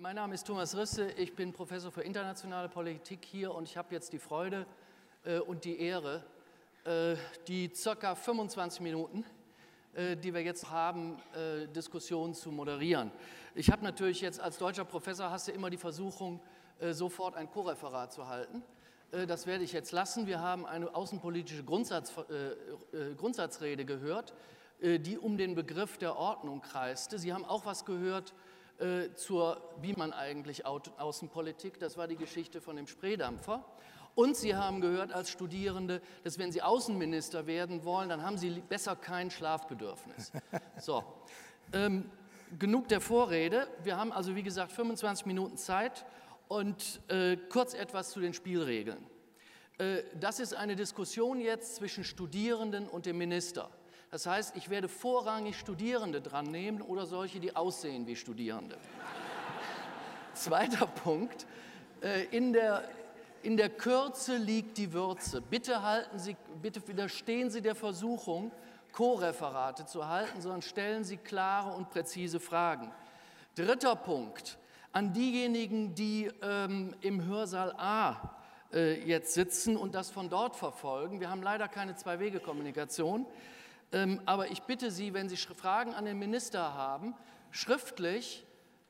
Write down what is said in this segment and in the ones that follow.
mein Name ist Thomas Risse, ich bin Professor für internationale Politik hier und ich habe jetzt die Freude äh, und die Ehre, äh, die circa 25 Minuten, äh, die wir jetzt haben, äh, Diskussionen zu moderieren. Ich habe natürlich jetzt als deutscher Professor hast du immer die Versuchung, äh, sofort ein Co-Referat zu halten. Äh, das werde ich jetzt lassen. Wir haben eine außenpolitische Grundsatz, Grundsatzrede gehört, die um den Begriff der Ordnung kreiste. Sie haben auch was gehört zur, wie man eigentlich Außenpolitik, das war die Geschichte von dem Spreedampfer. Und Sie haben gehört als Studierende, dass wenn Sie Außenminister werden wollen, dann haben Sie besser kein Schlafbedürfnis. So, ähm, genug der Vorrede. Wir haben also, wie gesagt, 25 Minuten Zeit und äh, kurz etwas zu den Spielregeln. Äh, das ist eine Diskussion jetzt zwischen Studierenden und dem Minister. Das heißt, ich werde vorrangig Studierende dran nehmen oder solche, die aussehen wie Studierende. Zweiter Punkt. Äh, in der, in der Kürze liegt die Würze. Bitte, halten Sie, bitte widerstehen Sie der Versuchung, Co-Referate zu halten, sondern stellen Sie klare und präzise Fragen. Dritter Punkt. An diejenigen, die ähm, im Hörsaal A äh, jetzt sitzen und das von dort verfolgen. Wir haben leider keine Zwei-Wege-Kommunikation. Ähm, aber ich bitte Sie, wenn Sie Fragen an den Minister haben, schriftlich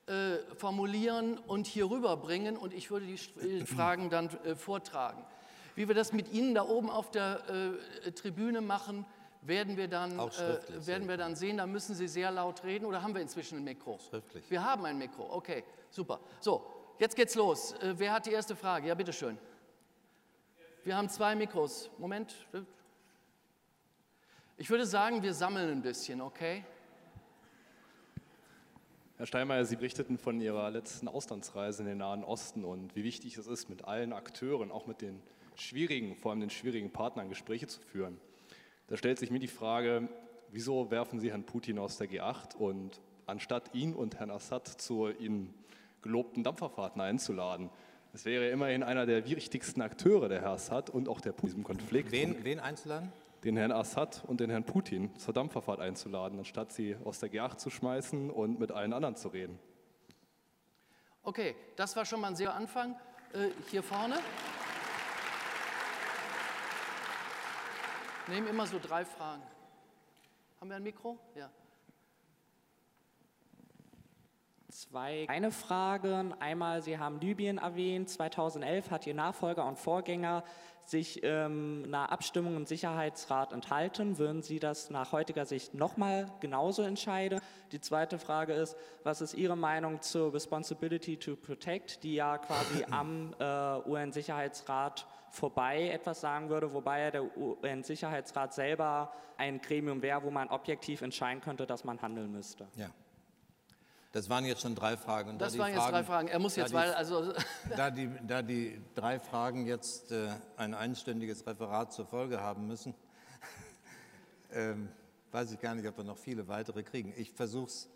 äh, formulieren und hier rüberbringen und ich würde die Fragen dann äh, vortragen. Wie wir das mit Ihnen da oben auf der äh, Tribüne machen, werden wir, dann, äh, werden wir dann sehen. Da müssen Sie sehr laut reden oder haben wir inzwischen ein Mikro? Schriftlich. Wir haben ein Mikro, okay, super. So, jetzt geht's los. Äh, wer hat die erste Frage? Ja, bitteschön. Wir haben zwei Mikros. Moment. Ich würde sagen, wir sammeln ein bisschen, okay? Herr Steinmeier, Sie berichteten von Ihrer letzten Auslandsreise in den Nahen Osten und wie wichtig es ist, mit allen Akteuren, auch mit den schwierigen, vor allem den schwierigen Partnern, Gespräche zu führen. Da stellt sich mir die Frage, wieso werfen Sie Herrn Putin aus der G8 und anstatt ihn und Herrn Assad zu Ihnen gelobten Dampferfahrten einzuladen? Das wäre immerhin einer der wichtigsten Akteure, der Herr Assad und auch der Putin in diesem Konflikt. Wen, wen einzuladen? Den Herrn Assad und den Herrn Putin zur Dampferfahrt einzuladen, anstatt sie aus der G8 zu schmeißen und mit allen anderen zu reden. Okay, das war schon mal ein sehr Anfang. Äh, hier vorne. Nehmen immer so drei Fragen. Haben wir ein Mikro? Ja. Zwei kleine Fragen. Einmal, Sie haben Libyen erwähnt. 2011 hat Ihr Nachfolger und Vorgänger sich ähm, einer Abstimmung im Sicherheitsrat enthalten. Würden Sie das nach heutiger Sicht nochmal genauso entscheiden? Die zweite Frage ist, was ist Ihre Meinung zur Responsibility to Protect, die ja quasi am äh, UN-Sicherheitsrat vorbei etwas sagen würde, wobei der UN-Sicherheitsrat selber ein Gremium wäre, wo man objektiv entscheiden könnte, dass man handeln müsste? Ja. Das waren jetzt schon drei Fragen. das waren jetzt Fragen, drei Fragen. Er muss jetzt, weil also da die, da die drei Fragen jetzt äh, ein einstündiges Referat zur Folge haben müssen, ähm, weiß ich gar nicht, ob wir noch viele weitere kriegen. Ich versuche es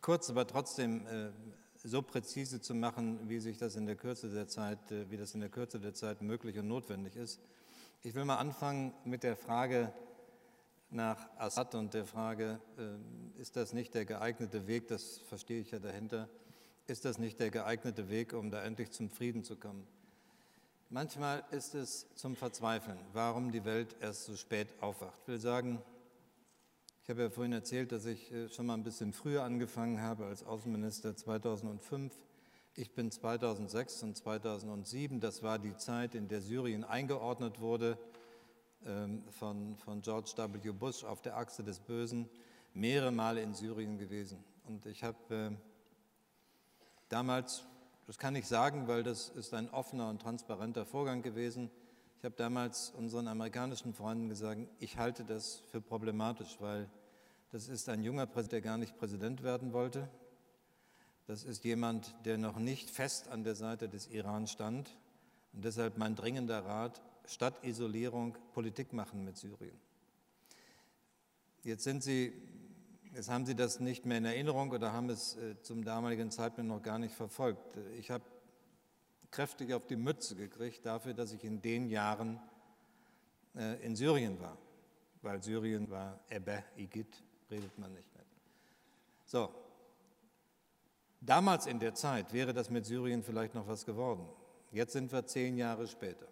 kurz, aber trotzdem äh, so präzise zu machen, wie sich das in der Kürze der Zeit, äh, wie das in der Kürze der Zeit möglich und notwendig ist. Ich will mal anfangen mit der Frage nach Assad und der Frage, äh, ist das nicht der geeignete Weg, das verstehe ich ja dahinter, ist das nicht der geeignete Weg, um da endlich zum Frieden zu kommen? Manchmal ist es zum Verzweifeln, warum die Welt erst so spät aufwacht. Ich will sagen, ich habe ja vorhin erzählt, dass ich äh, schon mal ein bisschen früher angefangen habe als Außenminister 2005. Ich bin 2006 und 2007, das war die Zeit, in der Syrien eingeordnet wurde von, von George W. Bush auf der Achse des Bösen mehrere Male in Syrien gewesen. Und ich habe äh, damals, das kann ich sagen, weil das ist ein offener und transparenter Vorgang gewesen, ich habe damals unseren amerikanischen Freunden gesagt, ich halte das für problematisch, weil das ist ein junger Präsident, der gar nicht Präsident werden wollte. Das ist jemand, der noch nicht fest an der Seite des Iran stand. Und deshalb mein dringender Rat, statt Isolierung Politik machen mit Syrien. Jetzt sind Sie, jetzt haben Sie das nicht mehr in Erinnerung oder haben es äh, zum damaligen Zeitpunkt noch gar nicht verfolgt. Ich habe kräftig auf die Mütze gekriegt dafür, dass ich in den Jahren äh, in Syrien war, weil Syrien war Ebbe, Igit, redet man nicht mehr. So, Damals in der Zeit wäre das mit Syrien vielleicht noch was geworden. Jetzt sind wir zehn Jahre später.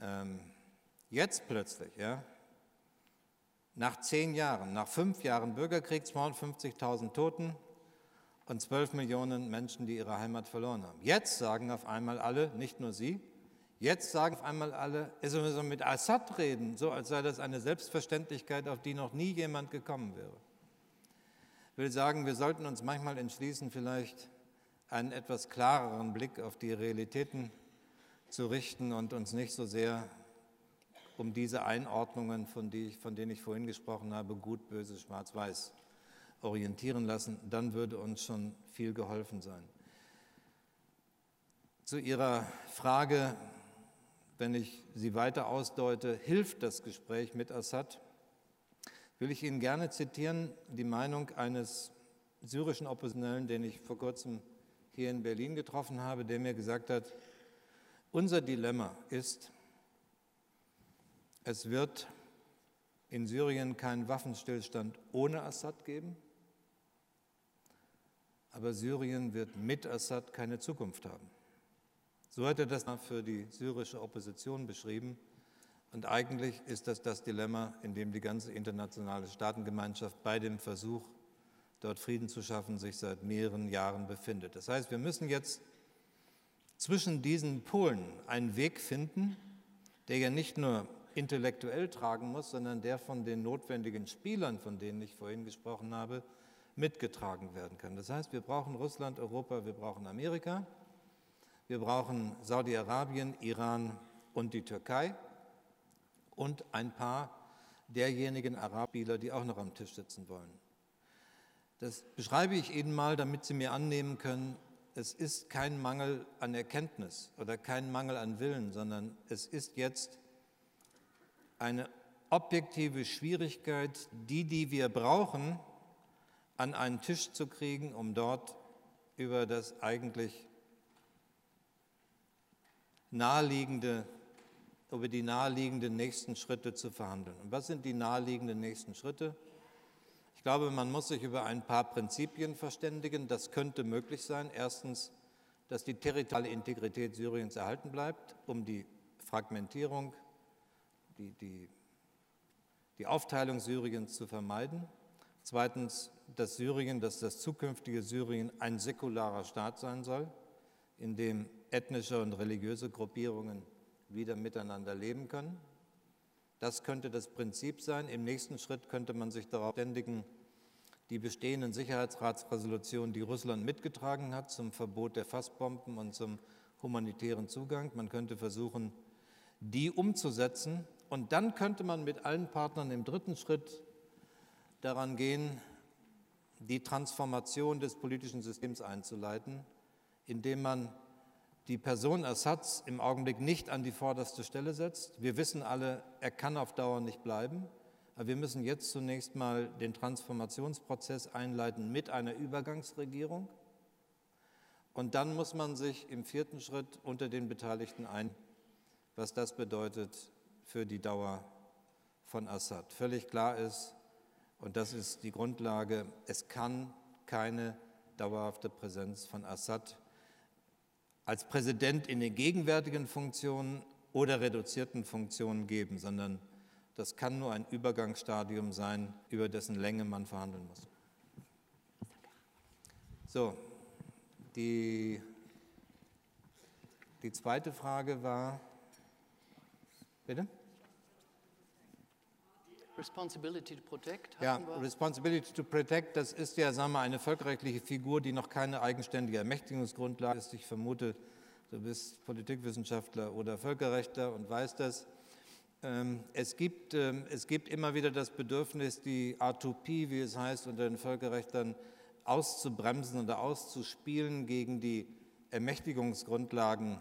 Ähm, jetzt plötzlich, ja, nach zehn Jahren, nach fünf Jahren Bürgerkrieg, 250.000 Toten und 12 Millionen Menschen, die ihre Heimat verloren haben. Jetzt sagen auf einmal alle, nicht nur Sie, jetzt sagen auf einmal alle, es müssen mit Assad reden, so als sei das eine Selbstverständlichkeit, auf die noch nie jemand gekommen wäre. Ich will sagen, wir sollten uns manchmal entschließen, vielleicht einen etwas klareren Blick auf die Realitäten zu richten und uns nicht so sehr um diese Einordnungen, von, denen ich vorhin gesprochen habe, gut, böse, schwarz, weiß, orientieren lassen. Dann würde uns schon viel geholfen sein. Zu Ihrer Frage, wenn ich sie weiter ausdeute, hilft das Gespräch mit Assad, will ich Ihnen gerne zitieren die Meinung eines syrischen Oppositionellen, den ich vor kurzem hier in Berlin getroffen habe, der mir gesagt hat, unser Dilemma ist, es wird in Syrien keinen Waffenstillstand ohne Assad geben, aber Syrien wird mit Assad keine Zukunft haben. So hat er das für die syrische Opposition beschrieben. Und eigentlich ist das das Dilemma, in dem die ganze internationale Staatengemeinschaft bei dem Versuch, dort Frieden zu schaffen, sich seit mehreren Jahren befindet. Das heißt, wir müssen jetzt zwischen diesen Polen einen Weg finden, der ja nicht nur intellektuell tragen muss, sondern der von den notwendigen Spielern, von denen ich vorhin gesprochen habe, mitgetragen werden kann. Das heißt, wir brauchen Russland, Europa, wir brauchen Amerika, wir brauchen Saudi-Arabien, Iran und die Türkei und ein paar derjenigen Arabspieler, die auch noch am Tisch sitzen wollen. Das beschreibe ich Ihnen mal, damit Sie mir annehmen können, es ist kein Mangel an Erkenntnis oder kein Mangel an Willen, sondern es ist jetzt eine objektive Schwierigkeit, die, die wir brauchen, an einen Tisch zu kriegen, um dort über das eigentlich naheliegende, über die naheliegenden nächsten Schritte zu verhandeln. Und was sind die naheliegenden nächsten Schritte? Ich glaube, man muss sich über ein paar Prinzipien verständigen. Das könnte möglich sein. Erstens, dass die territoriale Integrität Syriens erhalten bleibt, um die Fragmentierung die, die, die Aufteilung Syriens zu vermeiden. Zweitens, dass Syrien, dass das zukünftige Syrien ein säkularer Staat sein soll, in dem ethnische und religiöse Gruppierungen wieder miteinander leben können. Das könnte das Prinzip sein. Im nächsten Schritt könnte man sich darauf ständigen, die bestehenden Sicherheitsratsresolutionen, die Russland mitgetragen hat, zum Verbot der Fassbomben und zum humanitären Zugang. Man könnte versuchen, die umzusetzen und dann könnte man mit allen Partnern im dritten Schritt daran gehen, die Transformation des politischen Systems einzuleiten, indem man die Person Assads im Augenblick nicht an die vorderste Stelle setzt. Wir wissen alle, er kann auf Dauer nicht bleiben. Aber wir müssen jetzt zunächst mal den Transformationsprozess einleiten mit einer Übergangsregierung. Und dann muss man sich im vierten Schritt unter den Beteiligten ein, was das bedeutet für die Dauer von Assad. Völlig klar ist, und das ist die Grundlage, es kann keine dauerhafte Präsenz von Assad als Präsident in den gegenwärtigen Funktionen oder reduzierten Funktionen geben, sondern das kann nur ein Übergangsstadium sein, über dessen Länge man verhandeln muss. So, die, die zweite Frage war, Bitte? Responsibility to Protect. Ja, Responsibility to Protect, das ist ja, sagen wir, eine völkerrechtliche Figur, die noch keine eigenständige Ermächtigungsgrundlage ist. Ich vermute, du bist Politikwissenschaftler oder Völkerrechtler und weißt das. Ähm, es gibt, ähm, es gibt immer wieder das Bedürfnis, die R2P, wie es heißt, unter den Völkerrechtlern auszubremsen oder auszuspielen gegen die Ermächtigungsgrundlagen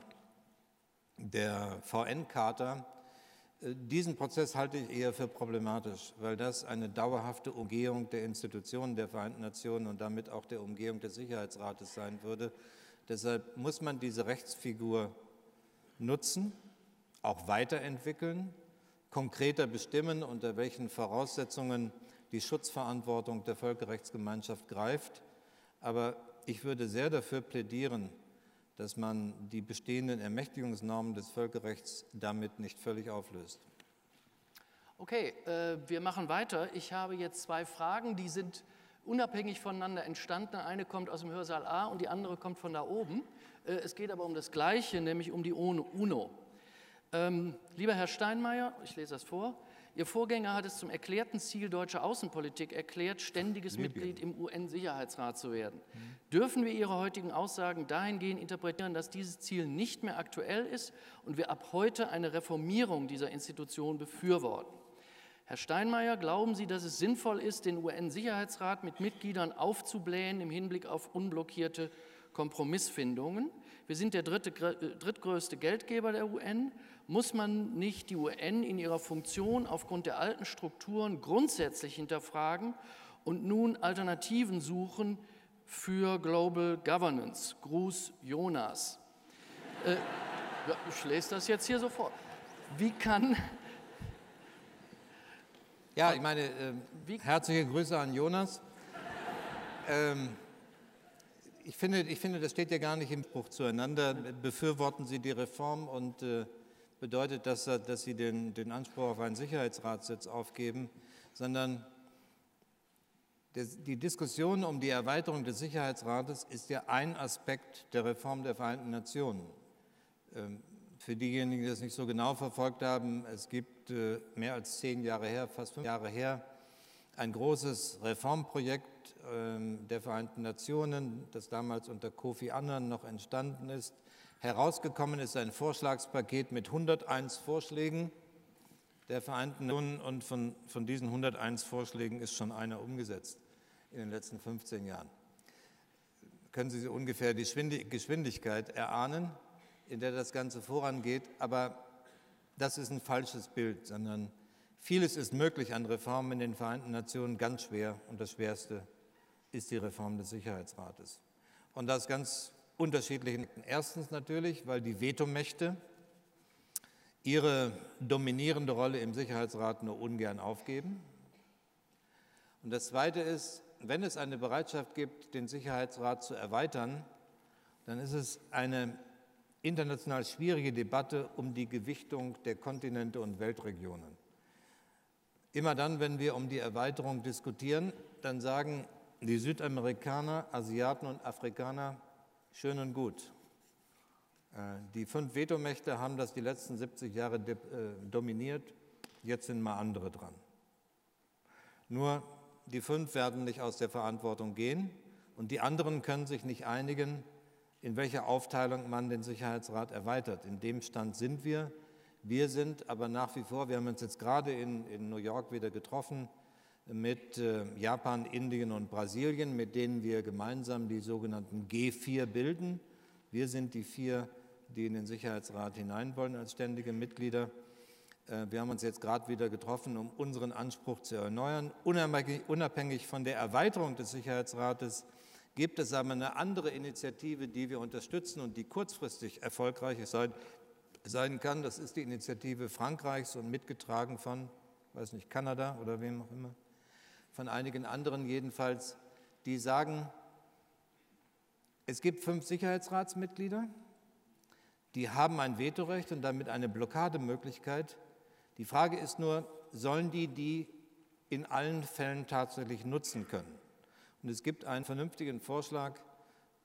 der VN-Charta. Diesen Prozess halte ich eher für problematisch, weil das eine dauerhafte Umgehung der Institutionen der Vereinten Nationen und damit auch der Umgehung des Sicherheitsrates sein würde. Deshalb muss man diese Rechtsfigur nutzen, auch weiterentwickeln, konkreter bestimmen, unter welchen Voraussetzungen die Schutzverantwortung der Völkerrechtsgemeinschaft greift. Aber ich würde sehr dafür plädieren, dass man die bestehenden Ermächtigungsnormen des Völkerrechts damit nicht völlig auflöst. Okay, äh, wir machen weiter. Ich habe jetzt zwei Fragen, die sind unabhängig voneinander entstanden. Eine kommt aus dem Hörsaal A und die andere kommt von da oben. Äh, es geht aber um das Gleiche, nämlich um die UNO. Ähm, lieber Herr Steinmeier, ich lese das vor. Ihr Vorgänger hat es zum erklärten Ziel deutscher Außenpolitik erklärt, ständiges Libyen. Mitglied im UN-Sicherheitsrat zu werden. Mhm. Dürfen wir Ihre heutigen Aussagen dahingehend interpretieren, dass dieses Ziel nicht mehr aktuell ist und wir ab heute eine Reformierung dieser Institution befürworten? Herr Steinmeier, glauben Sie, dass es sinnvoll ist, den UN-Sicherheitsrat mit Mitgliedern aufzublähen im Hinblick auf unblockierte Kompromissfindungen? Wir sind der dritte, äh, drittgrößte Geldgeber der UN muss man nicht die UN in ihrer Funktion aufgrund der alten Strukturen grundsätzlich hinterfragen und nun Alternativen suchen für Global Governance? Gruß Jonas. Äh, ich lese das jetzt hier sofort. Wie kann. Ja, ich meine, äh, herzliche Grüße an Jonas. Ähm, ich, finde, ich finde, das steht ja gar nicht im Bruch zueinander. Befürworten Sie die Reform und äh, bedeutet das, dass Sie den, den Anspruch auf einen Sicherheitsratssitz aufgeben, sondern die Diskussion um die Erweiterung des Sicherheitsrates ist ja ein Aspekt der Reform der Vereinten Nationen. Ähm, für diejenigen, die das nicht so genau verfolgt haben, es gibt äh, mehr als zehn Jahre her, fast fünf Jahre her, ein großes Reformprojekt ähm, der Vereinten Nationen, das damals unter Kofi Annan noch entstanden ist, Herausgekommen ist ein Vorschlagspaket mit 101 Vorschlägen der Vereinten Nationen und von, von diesen 101 Vorschlägen ist schon einer umgesetzt in den letzten 15 Jahren. Können Sie ungefähr die Geschwindigkeit erahnen, in der das Ganze vorangeht, aber das ist ein falsches Bild, sondern vieles ist möglich an Reformen in den Vereinten Nationen, ganz schwer und das Schwerste ist die Reform des Sicherheitsrates. Und das ganz unterschiedlichen. Erstens natürlich, weil die Vetomächte ihre dominierende Rolle im Sicherheitsrat nur ungern aufgeben. Und das Zweite ist, wenn es eine Bereitschaft gibt, den Sicherheitsrat zu erweitern, dann ist es eine international schwierige Debatte um die Gewichtung der Kontinente und Weltregionen. Immer dann, wenn wir um die Erweiterung diskutieren, dann sagen die Südamerikaner, Asiaten und Afrikaner, Schön und gut. Äh, die fünf Vetomächte haben das die letzten 70 Jahre äh, dominiert, jetzt sind mal andere dran. Nur die fünf werden nicht aus der Verantwortung gehen und die anderen können sich nicht einigen, in welcher Aufteilung man den Sicherheitsrat erweitert. In dem Stand sind wir. Wir sind aber nach wie vor, wir haben uns jetzt gerade in, in New York wieder getroffen, mit äh, Japan, Indien und Brasilien, mit denen wir gemeinsam die sogenannten G4 bilden. Wir sind die vier, die in den Sicherheitsrat hinein wollen als ständige Mitglieder. Äh, wir haben uns jetzt gerade wieder getroffen, um unseren Anspruch zu erneuern. Unabhängig von der Erweiterung des Sicherheitsrates gibt es aber eine andere Initiative, die wir unterstützen und die kurzfristig erfolgreich sein kann. Das ist die Initiative Frankreichs und mitgetragen von, weiß nicht, Kanada oder wem auch immer von einigen anderen jedenfalls, die sagen, es gibt fünf Sicherheitsratsmitglieder, die haben ein Vetorecht und damit eine Blockademöglichkeit. Die Frage ist nur, sollen die die in allen Fällen tatsächlich nutzen können? Und es gibt einen vernünftigen Vorschlag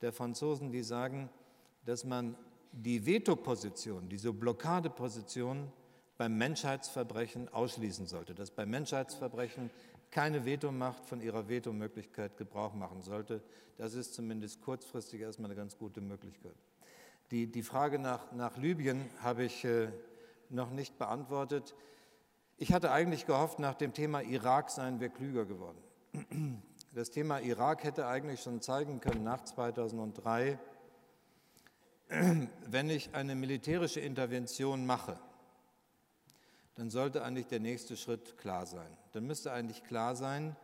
der Franzosen, die sagen, dass man die Vetoposition, diese Blockadeposition beim Menschheitsverbrechen ausschließen sollte, dass bei Menschheitsverbrechen keine Vetomacht von ihrer Vetomöglichkeit Gebrauch machen sollte. Das ist zumindest kurzfristig erstmal eine ganz gute Möglichkeit. Die, die Frage nach, nach Libyen habe ich äh, noch nicht beantwortet. Ich hatte eigentlich gehofft, nach dem Thema Irak seien wir klüger geworden. Das Thema Irak hätte eigentlich schon zeigen können nach 2003, wenn ich eine militärische Intervention mache, dann sollte eigentlich der nächste Schritt klar sein. Dann müsste eigentlich klar sein,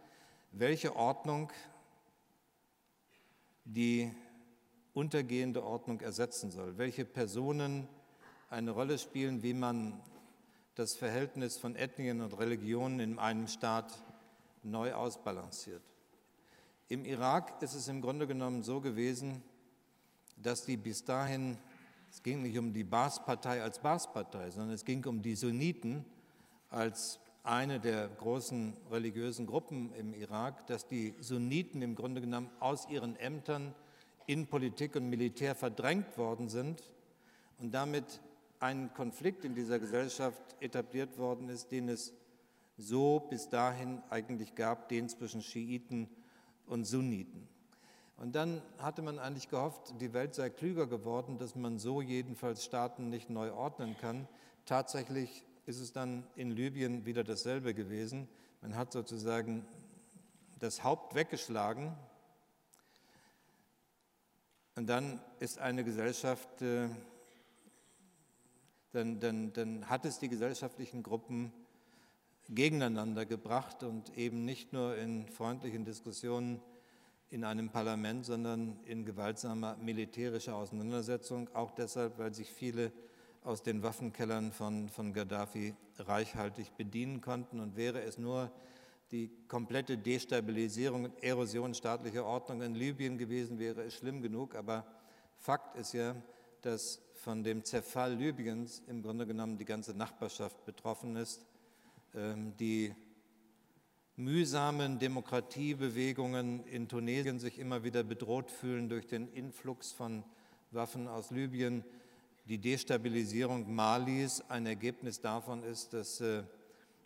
welche Ordnung die untergehende Ordnung ersetzen soll, welche Personen eine Rolle spielen, wie man das Verhältnis von Ethnien und Religionen in einem Staat neu ausbalanciert. Im Irak ist es im Grunde genommen so gewesen, dass die bis dahin, es ging nicht um die Baas-Partei als Baas-Partei, sondern es ging um die Sunniten als eine der großen religiösen Gruppen im Irak, dass die Sunniten im Grunde genommen aus ihren Ämtern in Politik und Militär verdrängt worden sind und damit ein Konflikt in dieser Gesellschaft etabliert worden ist, den es so bis dahin eigentlich gab, den zwischen Schiiten und Sunniten. Und dann hatte man eigentlich gehofft, die Welt sei klüger geworden, dass man so jedenfalls Staaten nicht neu ordnen kann. Tatsächlich ist es dann in Libyen wieder dasselbe gewesen. Man hat sozusagen das Haupt weggeschlagen. Und dann ist eine Gesellschaft, äh, dann, dann, dann hat es die gesellschaftlichen Gruppen gegeneinander gebracht und eben nicht nur in freundlichen Diskussionen in einem Parlament, sondern in gewaltsamer militärischer Auseinandersetzung, auch deshalb, weil sich viele aus den Waffenkellern von, von Gaddafi reichhaltig bedienen konnten. Und wäre es nur die komplette Destabilisierung und Erosion staatlicher Ordnung in Libyen gewesen, wäre es schlimm genug. Aber Fakt ist ja, dass von dem Zerfall Libyens im Grunde genommen die ganze Nachbarschaft betroffen ist. Ähm, die mühsamen Demokratiebewegungen in Tunesien sich immer wieder bedroht fühlen durch den Influx von Waffen aus Libyen die Destabilisierung Malis ein Ergebnis davon ist, dass äh,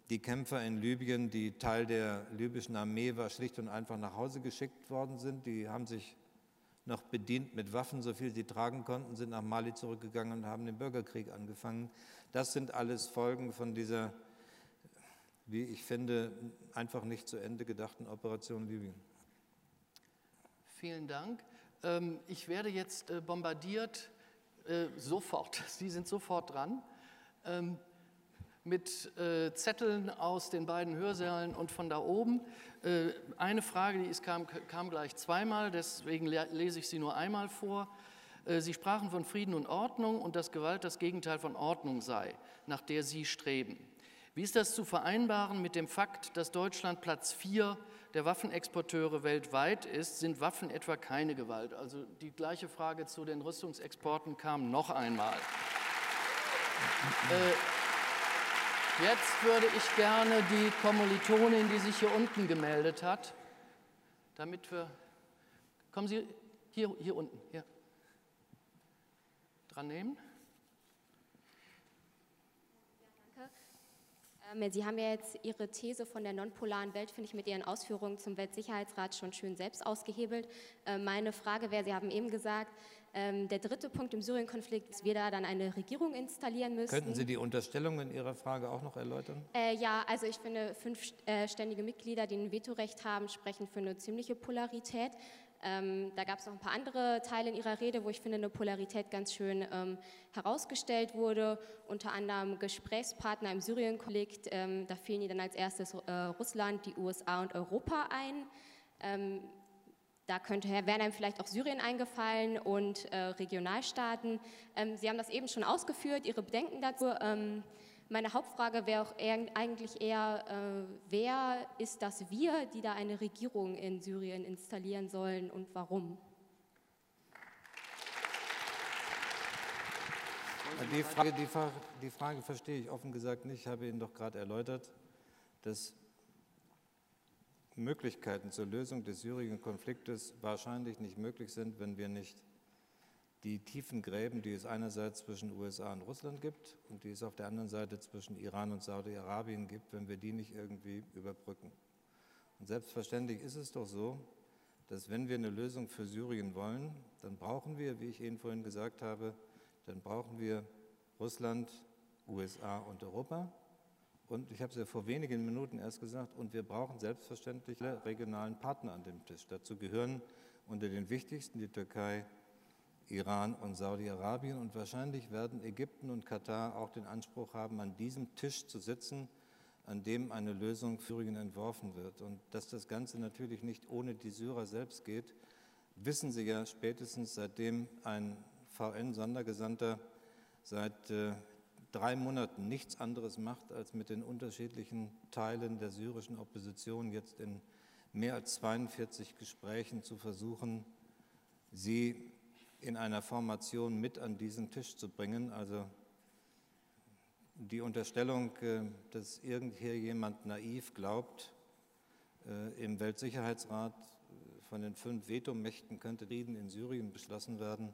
die Kämpfer in Libyen, die Teil der libyschen Armee war, schlicht und einfach nach Hause geschickt worden sind. Die haben sich noch bedient mit Waffen, so viel sie tragen konnten, sind nach Mali zurückgegangen und haben den Bürgerkrieg angefangen. Das sind alles Folgen von dieser, wie ich finde, einfach nicht zu Ende gedachten Operation Libyen. Vielen Dank. Ähm, ich werde jetzt äh, bombardiert äh, sofort, Sie sind sofort dran, ähm, mit äh, Zetteln aus den beiden Hörsälen und von da oben. Eine Frage, die kam, kam gleich zweimal, deswegen lese ich sie nur einmal vor. Sie sprachen von Frieden und Ordnung und dass Gewalt das Gegenteil von Ordnung sei, nach der Sie streben. Wie ist das zu vereinbaren mit dem Fakt, dass Deutschland Platz 4 der Waffenexporteure weltweit ist, sind Waffen etwa keine Gewalt? Also die gleiche Frage zu den Rüstungsexporten kam noch einmal. Äh, jetzt würde ich gerne die Kommilitonin, die sich hier unten gemeldet hat, damit wir. Kommen Sie hier, hier unten, hier. Dran nehmen. Sie haben ja jetzt Ihre These von der nonpolaren Welt, finde ich, mit Ihren Ausführungen zum Weltsicherheitsrat schon schön selbst ausgehebelt. Ähm, meine Frage wäre, Sie haben eben gesagt, ähm, der dritte Punkt im Syrien-Konflikt ist, wir da dann eine Regierung installieren müssen. Könnten Sie die Unterstellung in Ihrer Frage auch noch erläutern? Äh, ja, also ich finde, fünfständige äh, Mitglieder, die ein Vetorecht haben, sprechen für eine ziemliche Polarität. Ähm, da gab es noch ein paar andere Teile in ihrer Rede, wo ich finde, eine Polarität ganz schön ähm, herausgestellt wurde. Unter anderem Gesprächspartner im Syrien-Konflikt. Ähm, da fielen ihnen dann als erstes äh, Russland, die USA und Europa ein. Ähm, da könnte Herr Werner vielleicht auch Syrien eingefallen und äh, Regionalstaaten. Ähm, Sie haben das eben schon ausgeführt, Ihre Bedenken dazu. Meine Hauptfrage wäre auch eigentlich eher, äh, wer ist das Wir, die da eine Regierung in Syrien installieren sollen und warum? Die Frage, die, die Frage verstehe ich offen gesagt nicht. Ich habe Ihnen doch gerade erläutert, dass Möglichkeiten zur Lösung des Syrien-Konfliktes wahrscheinlich nicht möglich sind, wenn wir nicht die tiefen Gräben, die es einerseits zwischen USA und Russland gibt und die es auf der anderen Seite zwischen Iran und Saudi-Arabien gibt, wenn wir die nicht irgendwie überbrücken. Und selbstverständlich ist es doch so, dass wenn wir eine Lösung für Syrien wollen, dann brauchen wir, wie ich Ihnen vorhin gesagt habe, dann brauchen wir Russland, USA und Europa. Und ich habe es ja vor wenigen Minuten erst gesagt, und wir brauchen selbstverständlich alle regionalen Partner an dem Tisch. Dazu gehören unter den wichtigsten die Türkei, Iran und Saudi-Arabien. Und wahrscheinlich werden Ägypten und Katar auch den Anspruch haben, an diesem Tisch zu sitzen, an dem eine Lösung für Syrien entworfen wird. Und dass das Ganze natürlich nicht ohne die Syrer selbst geht, wissen Sie ja spätestens seitdem ein VN-Sondergesandter seit äh, drei Monaten nichts anderes macht, als mit den unterschiedlichen Teilen der syrischen Opposition jetzt in mehr als 42 Gesprächen zu versuchen, sie in einer Formation mit an diesen Tisch zu bringen. Also die Unterstellung, äh, dass irgendhier jemand naiv glaubt, äh, im Weltsicherheitsrat äh, von den fünf Vetomächten könnte Frieden in Syrien beschlossen werden,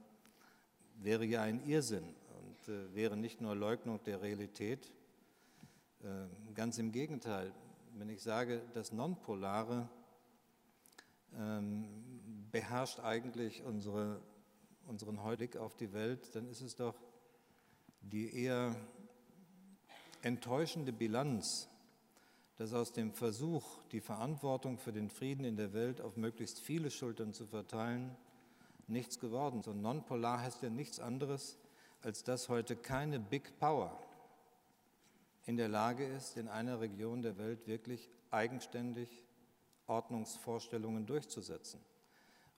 wäre ja ein Irrsinn und wäre nicht nur Leugnung der Realität. Ganz im Gegenteil, wenn ich sage, das Nonpolare ähm, beherrscht eigentlich unsere, unseren Blick auf die Welt, dann ist es doch die eher enttäuschende Bilanz, dass aus dem Versuch, die Verantwortung für den Frieden in der Welt auf möglichst viele Schultern zu verteilen, nichts geworden ist. Und Nonpolar heißt ja nichts anderes, als dass heute keine Big Power in der Lage ist, in einer Region der Welt wirklich eigenständig Ordnungsvorstellungen durchzusetzen.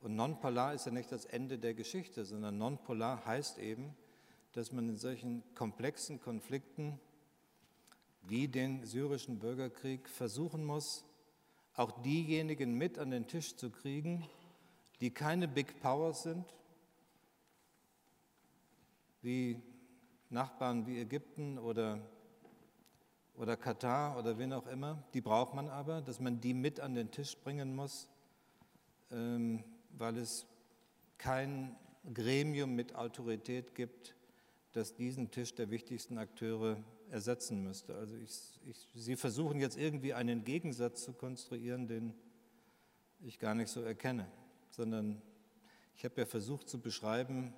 Und Nonpolar ist ja nicht das Ende der Geschichte, sondern Nonpolar heißt eben, dass man in solchen komplexen Konflikten wie den syrischen Bürgerkrieg versuchen muss, auch diejenigen mit an den Tisch zu kriegen, die keine Big Powers sind, wie Nachbarn wie Ägypten oder oder Katar oder wen auch immer, die braucht man aber, dass man die mit an den Tisch bringen muss, ähm, weil es kein Gremium mit Autorität gibt, das diesen Tisch der wichtigsten Akteure ersetzen müsste. Also ich, ich, Sie versuchen jetzt irgendwie einen Gegensatz zu konstruieren, den ich gar nicht so erkenne, sondern ich habe ja versucht zu beschreiben,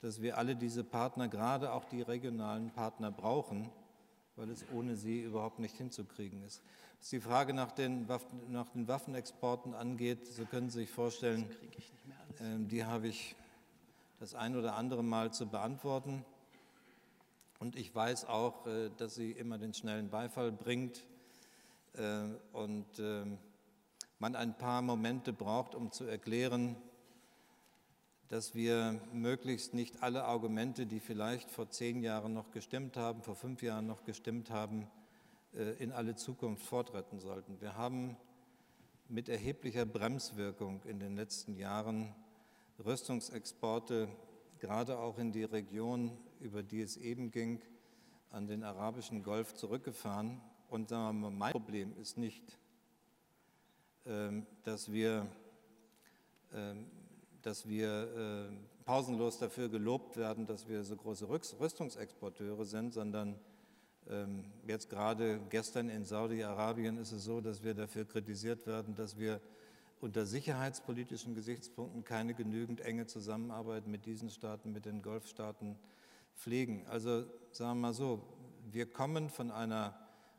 dass wir alle diese Partner, gerade auch die regionalen Partner, brauchen, weil es ohne sie überhaupt nicht hinzukriegen ist. Was die Frage nach den, Waffen, nach den Waffenexporten angeht, so können Sie sich vorstellen, äh, die habe ich das ein oder andere Mal zu beantworten. Und ich weiß auch, äh, dass sie immer den schnellen Beifall bringt äh, und ähm, man ein paar Momente braucht, um zu erklären, dass wir möglichst nicht alle Argumente, die vielleicht vor zehn Jahren noch gestimmt haben, vor fünf Jahren noch gestimmt haben, äh, in alle Zukunft fortretten sollten. Wir haben mit erheblicher Bremswirkung in den letzten Jahren Rüstungsexporte, gerade auch in die Region, über die es eben ging, an den arabischen Golf zurückgefahren. Und mal, mein Problem ist nicht, ähm, dass wir ähm, dass wir äh, pausenlos dafür gelobt werden, dass wir so große Rüstungsexporteure sind, sondern ähm, jetzt gerade gestern in Saudi-Arabien ist es so, dass wir dafür kritisiert werden, dass wir unter sicherheitspolitischen Gesichtspunkten keine genügend enge Zusammenarbeit mit diesen Staaten, mit den Golfstaaten pflegen. Also sagen wir mal so, wir kommen von einer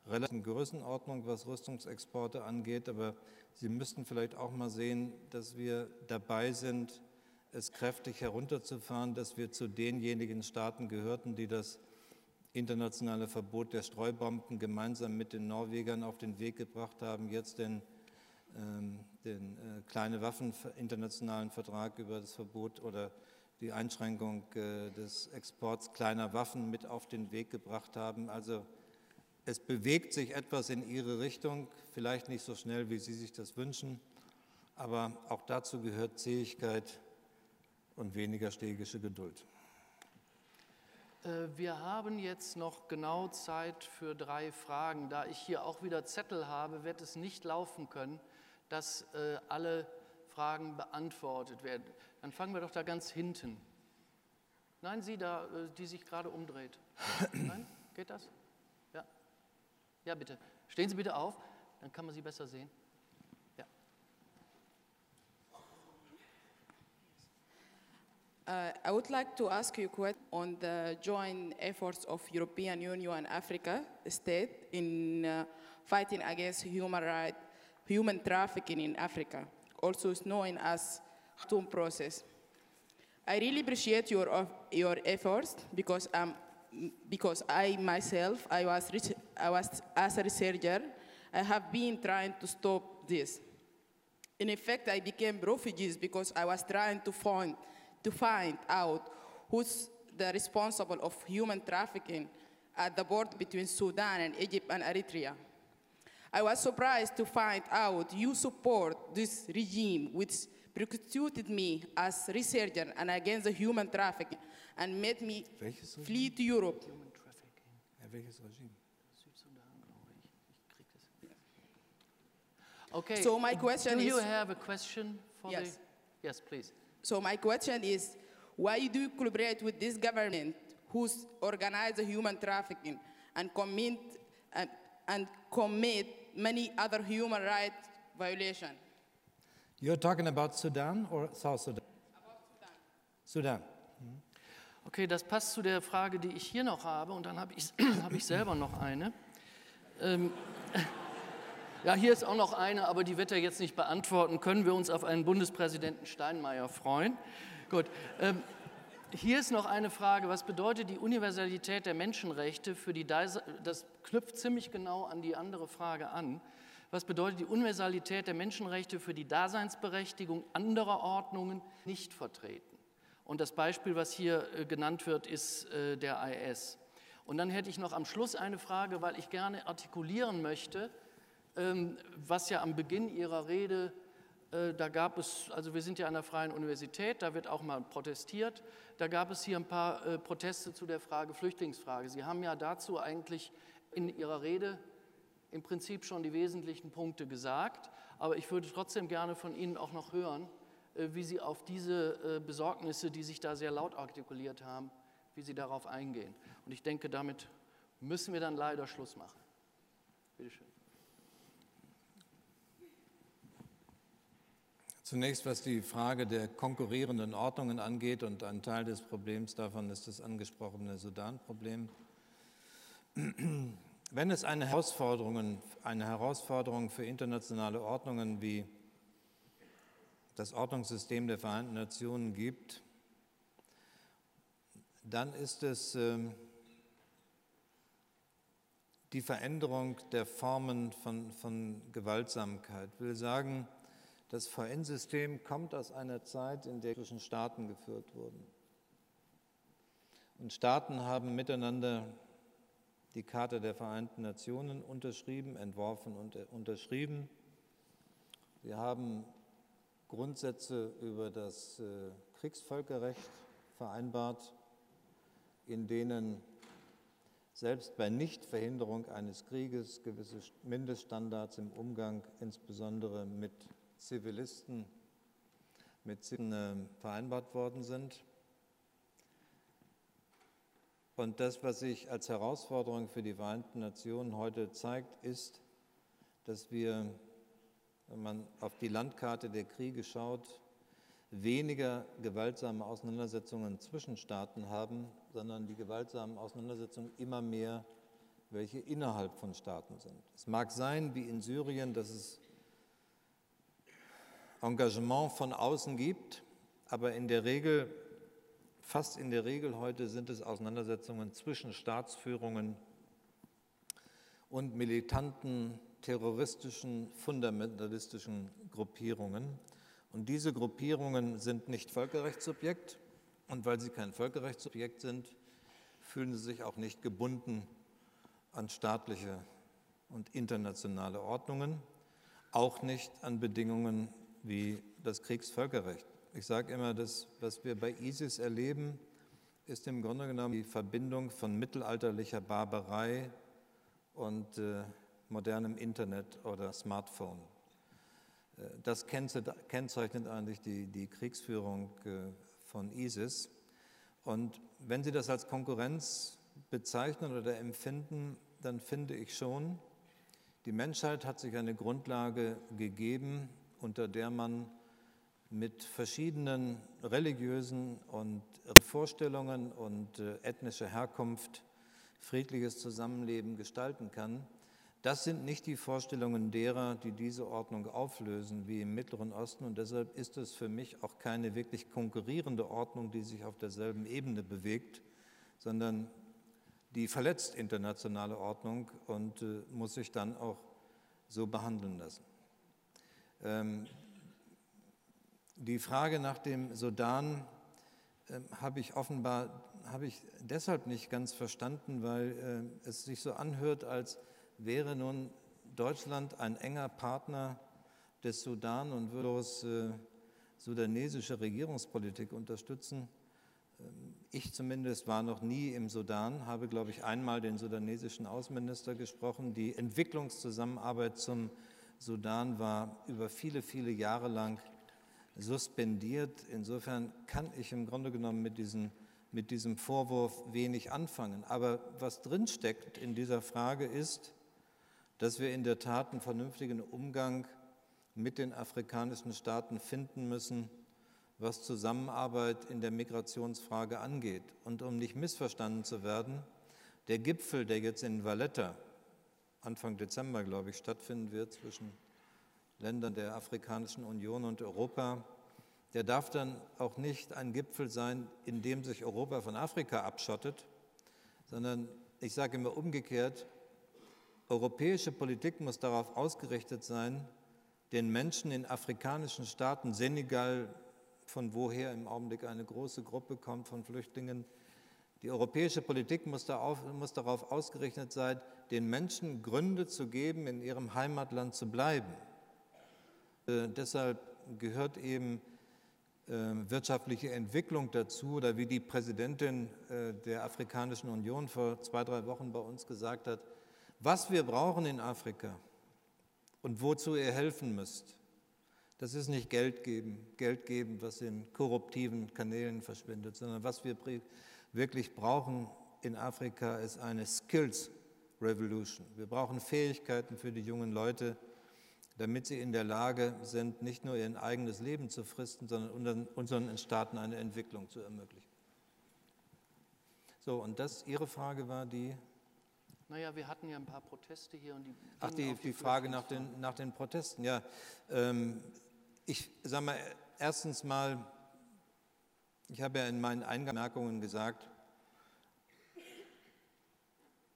relativen Größenordnung, was Rüstungsexporte angeht, aber Sie müssten vielleicht auch mal sehen, dass wir dabei sind, es kräftig herunterzufahren, dass wir zu denjenigen Staaten gehörten, die das internationale Verbot der Streubomben gemeinsam mit den Norwegern auf den Weg gebracht haben, jetzt den, ähm, den äh, kleine Waffen internationalen Vertrag über das Verbot oder die Einschränkung äh, des Exports kleiner Waffen mit auf den Weg gebracht haben. Also es bewegt sich etwas in Ihre Richtung, vielleicht nicht so schnell, wie Sie sich das wünschen, aber auch dazu gehört Zähigkeit und weniger stegische Geduld. Äh, wir haben jetzt noch genau Zeit für drei Fragen. Da ich hier auch wieder Zettel habe, wird es nicht laufen können, dass äh, alle Fragen beantwortet werden. Dann fangen wir doch da ganz hinten. Nein, Sie da, äh, die sich gerade umdreht. Nein, geht das? Ja, bitte. Stehen Sie bitte auf, dann kann man Sie besser sehen. Uh, I would like to ask you a question on the joint efforts of European Union and Africa state in uh, fighting against human right, human trafficking in Africa, also known as Khartoum process. I really appreciate your, your efforts because I'm because I myself, I was, I was as a researcher, I have been trying to stop this. In effect, I became refugees because I was trying to find, to find out who's the responsible of human trafficking at the border between Sudan and Egypt and Eritrea. I was surprised to find out you support this regime which prosecuted me as researcher and against the human trafficking and made me flee to Europe. Ja, welches Okay. So my question is. Do you have a question for Yes. the? Yes, please. So my question is, why do you collaborate with this government who's organized human trafficking and commit and, and commit many other human rights violations? You're talking about Sudan or South Sudan? Sudan. Okay, das passt zu der Frage, die ich hier noch habe, und dann habe ich, habe ich selber noch eine. Ähm, ja, hier ist auch noch eine, aber die wird er jetzt nicht beantworten. Können wir uns auf einen Bundespräsidenten Steinmeier freuen? Gut. Ähm, hier ist noch eine Frage, was bedeutet die Universalität der Menschenrechte für die, Deis- das knüpft ziemlich genau an die andere Frage an. Was bedeutet die Universalität der Menschenrechte für die Daseinsberechtigung anderer Ordnungen nicht vertreten? Und das Beispiel, was hier äh, genannt wird, ist äh, der IS. Und dann hätte ich noch am Schluss eine Frage, weil ich gerne artikulieren möchte, ähm, was ja am Beginn Ihrer Rede, äh, da gab es, also wir sind ja an der Freien Universität, da wird auch mal protestiert, da gab es hier ein paar Proteste zu der Frage Flüchtlingsfrage. Sie haben ja dazu eigentlich in Ihrer Rede im Prinzip schon die wesentlichen Punkte gesagt, aber ich würde trotzdem gerne von Ihnen auch noch hören, wie Sie auf diese äh, Besorgnisse, die sich da sehr laut artikuliert haben, wie Sie darauf eingehen. Und ich denke, damit müssen wir dann leider Schluss machen. Bitte schön. Zunächst, was die Frage der konkurrierenden Ordnungen angeht, und ein Teil des Problems davon ist das angesprochene Sudan-Problem. Wenn es eine Herausforderung, eine Herausforderung für internationale Ordnungen wie das Ordnungssystem der Vereinten Nationen gibt, dann ist es ähm, die Veränderung der Formen von, von Gewaltsamkeit. Ich will sagen, das VN-System kommt aus einer Zeit, in der zwischen Staaten geführt wurden. Und Staaten haben miteinander die Charta der Vereinten Nationen unterschrieben, entworfen und äh, unterschrieben. Sie haben Grundsätze über das äh, Kriegsvölkerrecht vereinbart, in denen selbst bei Nichtverhinderung eines Krieges gewisse Mindeststandards im Umgang, insbesondere mit Zivilisten, mit Zivilisten äh, vereinbart worden sind. Und das, was sich als Herausforderung für die Vereinten Nationen heute zeigt, ist, dass wir, wenn man auf die Landkarte der Kriege schaut, weniger gewaltsame Auseinandersetzungen zwischen Staaten haben, sondern die gewaltsamen Auseinandersetzungen immer mehr welche innerhalb von Staaten sind. Es mag sein, wie in Syrien, dass es Engagement von außen gibt, aber in der Regel, fast in der Regel heute sind es Auseinandersetzungen zwischen Staatsführungen und militanten, terroristischen, fundamentalistischen Gruppierungen. Und diese Gruppierungen sind nicht Völkerrechtssubjekt. Und weil sie kein Völkerrechtssubjekt sind, fühlen sie sich auch nicht gebunden an staatliche und internationale Ordnungen, auch nicht an Bedingungen wie das Kriegsvölkerrecht. Ich sage immer, das, was wir bei ISIS erleben, ist im Grunde genommen die Verbindung von mittelalterlicher Barbarei und äh, modernem Internet oder Smartphone. Äh, das kennzeichnet eigentlich die, die Kriegsführung äh, von ISIS. Und wenn Sie das als Konkurrenz bezeichnen oder empfinden, dann finde ich schon, die Menschheit hat sich eine Grundlage gegeben, unter der man mit verschiedenen religiösen und Vorstellungen und äh, ethnischer Herkunft friedliches Zusammenleben gestalten kann. Das sind nicht die Vorstellungen derer, die diese Ordnung auflösen, wie im Mittleren Osten. Und deshalb ist es für mich auch keine wirklich konkurrierende Ordnung, die sich auf derselben Ebene bewegt, sondern die verletzt internationale Ordnung und äh, muss sich dann auch so behandeln lassen. Ähm, die Frage nach dem Sudan äh, habe ich offenbar habe ich deshalb nicht ganz verstanden, weil äh, es sich so anhört, als wäre nun Deutschland ein enger Partner des Sudan und würde äh, sudanesische Regierungspolitik unterstützen. Ähm, ich zumindest war noch nie im Sudan, habe, glaube ich, einmal den sudanesischen Außenminister gesprochen. Die Entwicklungszusammenarbeit zum Sudan war über viele, viele Jahre lang suspendiert. Insofern kann ich im Grunde genommen mit, diesen, mit diesem Vorwurf wenig anfangen. Aber was drinsteckt in dieser Frage ist, dass wir in der Tat einen vernünftigen Umgang mit den afrikanischen Staaten finden müssen, was Zusammenarbeit in der Migrationsfrage angeht. Und um nicht missverstanden zu werden, der Gipfel, der jetzt in Valletta Anfang Dezember, glaube ich, stattfinden wird zwischen Ländern der Afrikanischen Union und Europa, der darf dann auch nicht ein Gipfel sein, in dem sich Europa von Afrika abschottet, sondern ich sage immer umgekehrt, europäische Politik muss darauf ausgerichtet sein, den Menschen in afrikanischen Staaten, Senegal, von woher im Augenblick eine große Gruppe kommt von Flüchtlingen, die europäische Politik muss, darauf, ausgerichtet sein, den Menschen Gründe zu geben, in ihrem Heimatland zu bleiben. Äh, deshalb gehört eben äh, wirtschaftliche Entwicklung dazu, oder wie die Präsidentin äh, der Afrikanischen Union vor zwei, drei Wochen bei uns gesagt hat, was wir brauchen in Afrika, und wozu ihr helfen müsst. Das ist nicht Geld geben, Geld geben, was in korruptiven Kanälen verschwindet, sondern was wir wirklich brauchen in Afrika ist eine Skills Revolution. Wir brauchen Fähigkeiten für die jungen Leute, damit sie in der Lage sind, nicht nur ihr eigenes Leben zu fristen, sondern unseren Staaten eine Entwicklung zu ermöglichen. So, und das, Ihre Frage war die? Naja, wir hatten ja ein paar Proteste hier und die. Ach, die, die, die Frage nach den, nach den Protesten. Ja, ähm, ich sage mal, erstens mal, ich habe ja in meinen Eingangsmerkungen gesagt,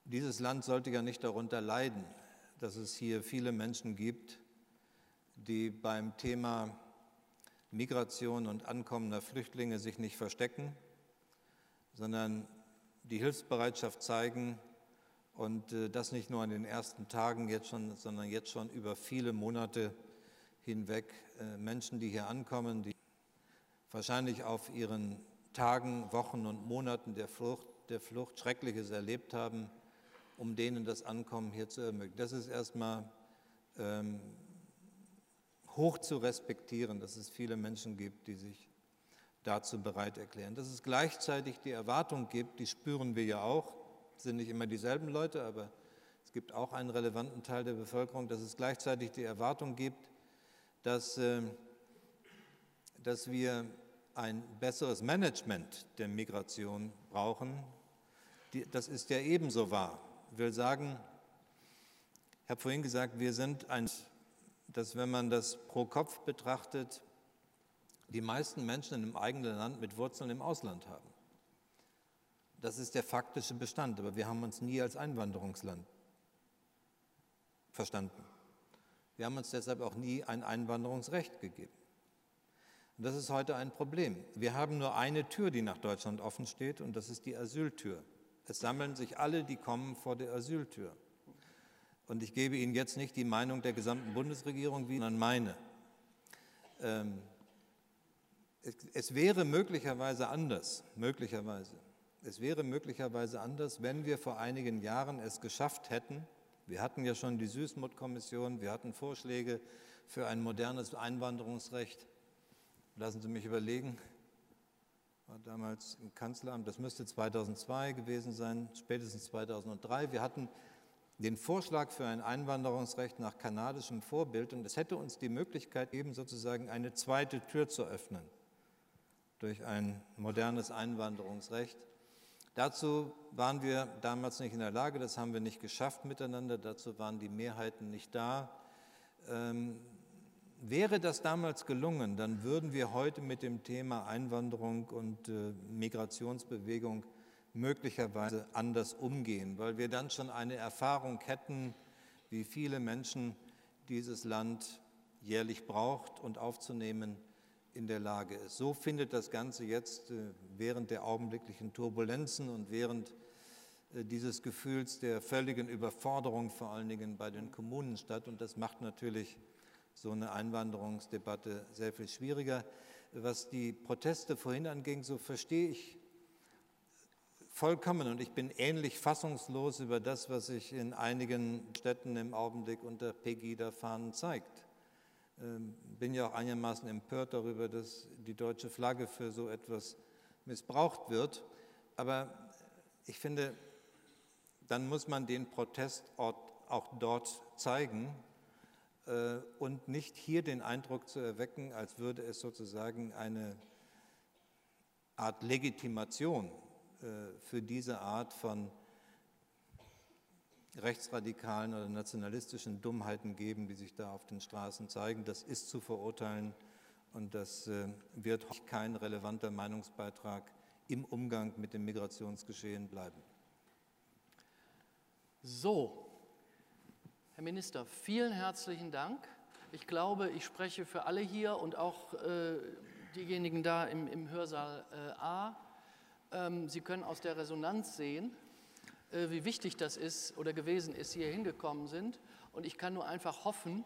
dieses Land sollte ja nicht darunter leiden, dass es hier viele Menschen gibt, die beim Thema Migration und ankommender Flüchtlinge sich nicht verstecken, sondern die Hilfsbereitschaft zeigen, und äh, das nicht nur in den ersten Tagen jetzt schon, sondern jetzt schon über viele Monate hinweg. Äh, Menschen, die hier ankommen, die wahrscheinlich auf ihren Tagen, Wochen und Monaten der Flucht, der Flucht Schreckliches erlebt haben, um denen das Ankommen hier zu ermöglichen. Das ist erstmal ähm, hoch zu respektieren, dass es viele Menschen gibt, die sich dazu bereit erklären. Dass es gleichzeitig die Erwartung gibt, die spüren wir ja auch, sind nicht immer dieselben Leute, aber es gibt auch einen relevanten Teil der Bevölkerung, dass es gleichzeitig die Erwartung gibt, dass, ähm, dass wir ein besseres Management der Migration brauchen. Das ist ja ebenso wahr. Ich will sagen, ich habe vorhin gesagt, wir sind ein, dass wenn man das pro Kopf betrachtet, die meisten Menschen in einem eigenen Land mit Wurzeln im Ausland haben. Das ist der faktische Bestand, aber wir haben uns nie als Einwanderungsland verstanden. Wir haben uns deshalb auch nie ein Einwanderungsrecht gegeben. Und das ist heute ein Problem. Wir haben nur eine Tür, die nach Deutschland offen steht, und das ist die Asyltür. Es sammeln sich alle, die kommen, vor der Asyltür. Und ich gebe Ihnen jetzt nicht die Meinung der gesamten Bundesregierung, sondern meine. Ähm, es, es wäre möglicherweise anders, möglicherweise, es wäre möglicherweise anders, wenn wir vor einigen Jahren es geschafft hätten, wir hatten ja schon die Süßmuth-Kommission, wir hatten Vorschläge für ein modernes Einwanderungsrecht. Lassen Sie mich überlegen, war damals im Kanzleramt, das müsste 2002 gewesen sein, spätestens 2003. Wir hatten den Vorschlag für ein Einwanderungsrecht nach kanadischem Vorbild und es hätte uns die Möglichkeit gegeben, sozusagen eine zweite Tür zu öffnen durch ein modernes Einwanderungsrecht. Dazu waren wir damals nicht in der Lage, das haben wir nicht geschafft miteinander, dazu waren die Mehrheiten nicht da. Ähm, wäre das damals gelungen, dann würden wir heute mit dem Thema Einwanderung und äh, Migrationsbewegung möglicherweise anders umgehen, weil wir dann schon eine Erfahrung hätten, wie viele Menschen dieses Land jährlich braucht und aufzunehmen in der Lage ist. So findet das Ganze jetzt äh, während der augenblicklichen Turbulenzen und während äh, dieses Gefühls der völligen Überforderung vor allen Dingen bei den Kommunen statt. Und das macht natürlich so eine Einwanderungsdebatte sehr viel schwieriger. Was die Proteste vorhin anging, so verstehe ich vollkommen und ich bin ähnlich fassungslos über das, was sich in einigen Städten im Augenblick unter Pegida-Fahnen zeigt. Ähm, bin ja auch einigermaßen empört darüber, dass die deutsche Flagge für so etwas missbraucht wird. Aber ich finde, dann muss man den Protestort auch dort zeigen äh, und nicht hier den Eindruck zu erwecken, als würde es sozusagen eine Art Legitimation äh, für diese Art von rechtsradikalen oder nationalistischen Dummheiten geben, die sich da auf den Straßen zeigen. Das ist zu verurteilen und das äh, wird kein relevanter Meinungsbeitrag im Umgang mit dem Migrationsgeschehen bleiben. So, Herr Minister, vielen herzlichen Dank. Ich glaube, ich spreche für alle hier und auch äh, diejenigen da im, im Hörsaal äh, A. Ähm, Sie können aus der Resonanz sehen, wie wichtig das ist oder gewesen ist, hier hingekommen sind. Und ich kann nur einfach hoffen,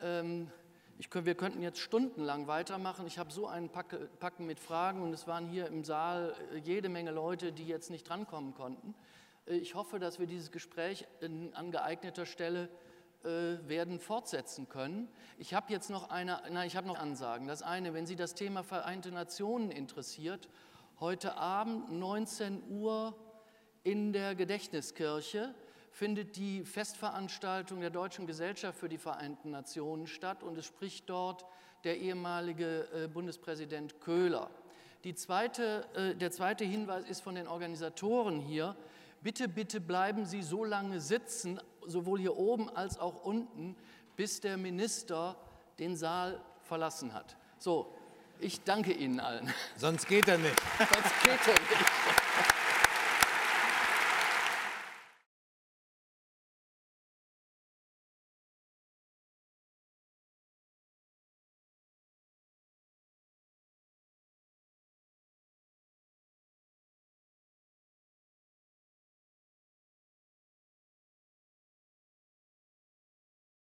ähm, ich, wir könnten jetzt stundenlang weitermachen. Ich habe so einen Packen mit Fragen und es waren hier im Saal äh, jede Menge Leute, die jetzt nicht drankommen konnten. Äh, ich hoffe, dass wir dieses Gespräch an geeigneter Stelle werden fortsetzen können. Ich habe jetzt noch eine, nein, ich habe noch Ansagen. Das eine, wenn Sie das Thema Vereinte Nationen interessiert, heute Abend 19 Uhr in der Gedächtniskirche findet die Festveranstaltung der Deutschen Gesellschaft für die Vereinten Nationen statt und es spricht dort der ehemalige äh, Bundespräsident Köhler. Zweite, äh, der zweite Hinweis ist von den Organisatoren hier. Bitte, bitte bleiben Sie so lange sitzen, sowohl hier oben als auch unten, bis der Minister den Saal verlassen hat. So, ich danke Ihnen allen. Sonst geht er nicht. Sonst geht er nicht.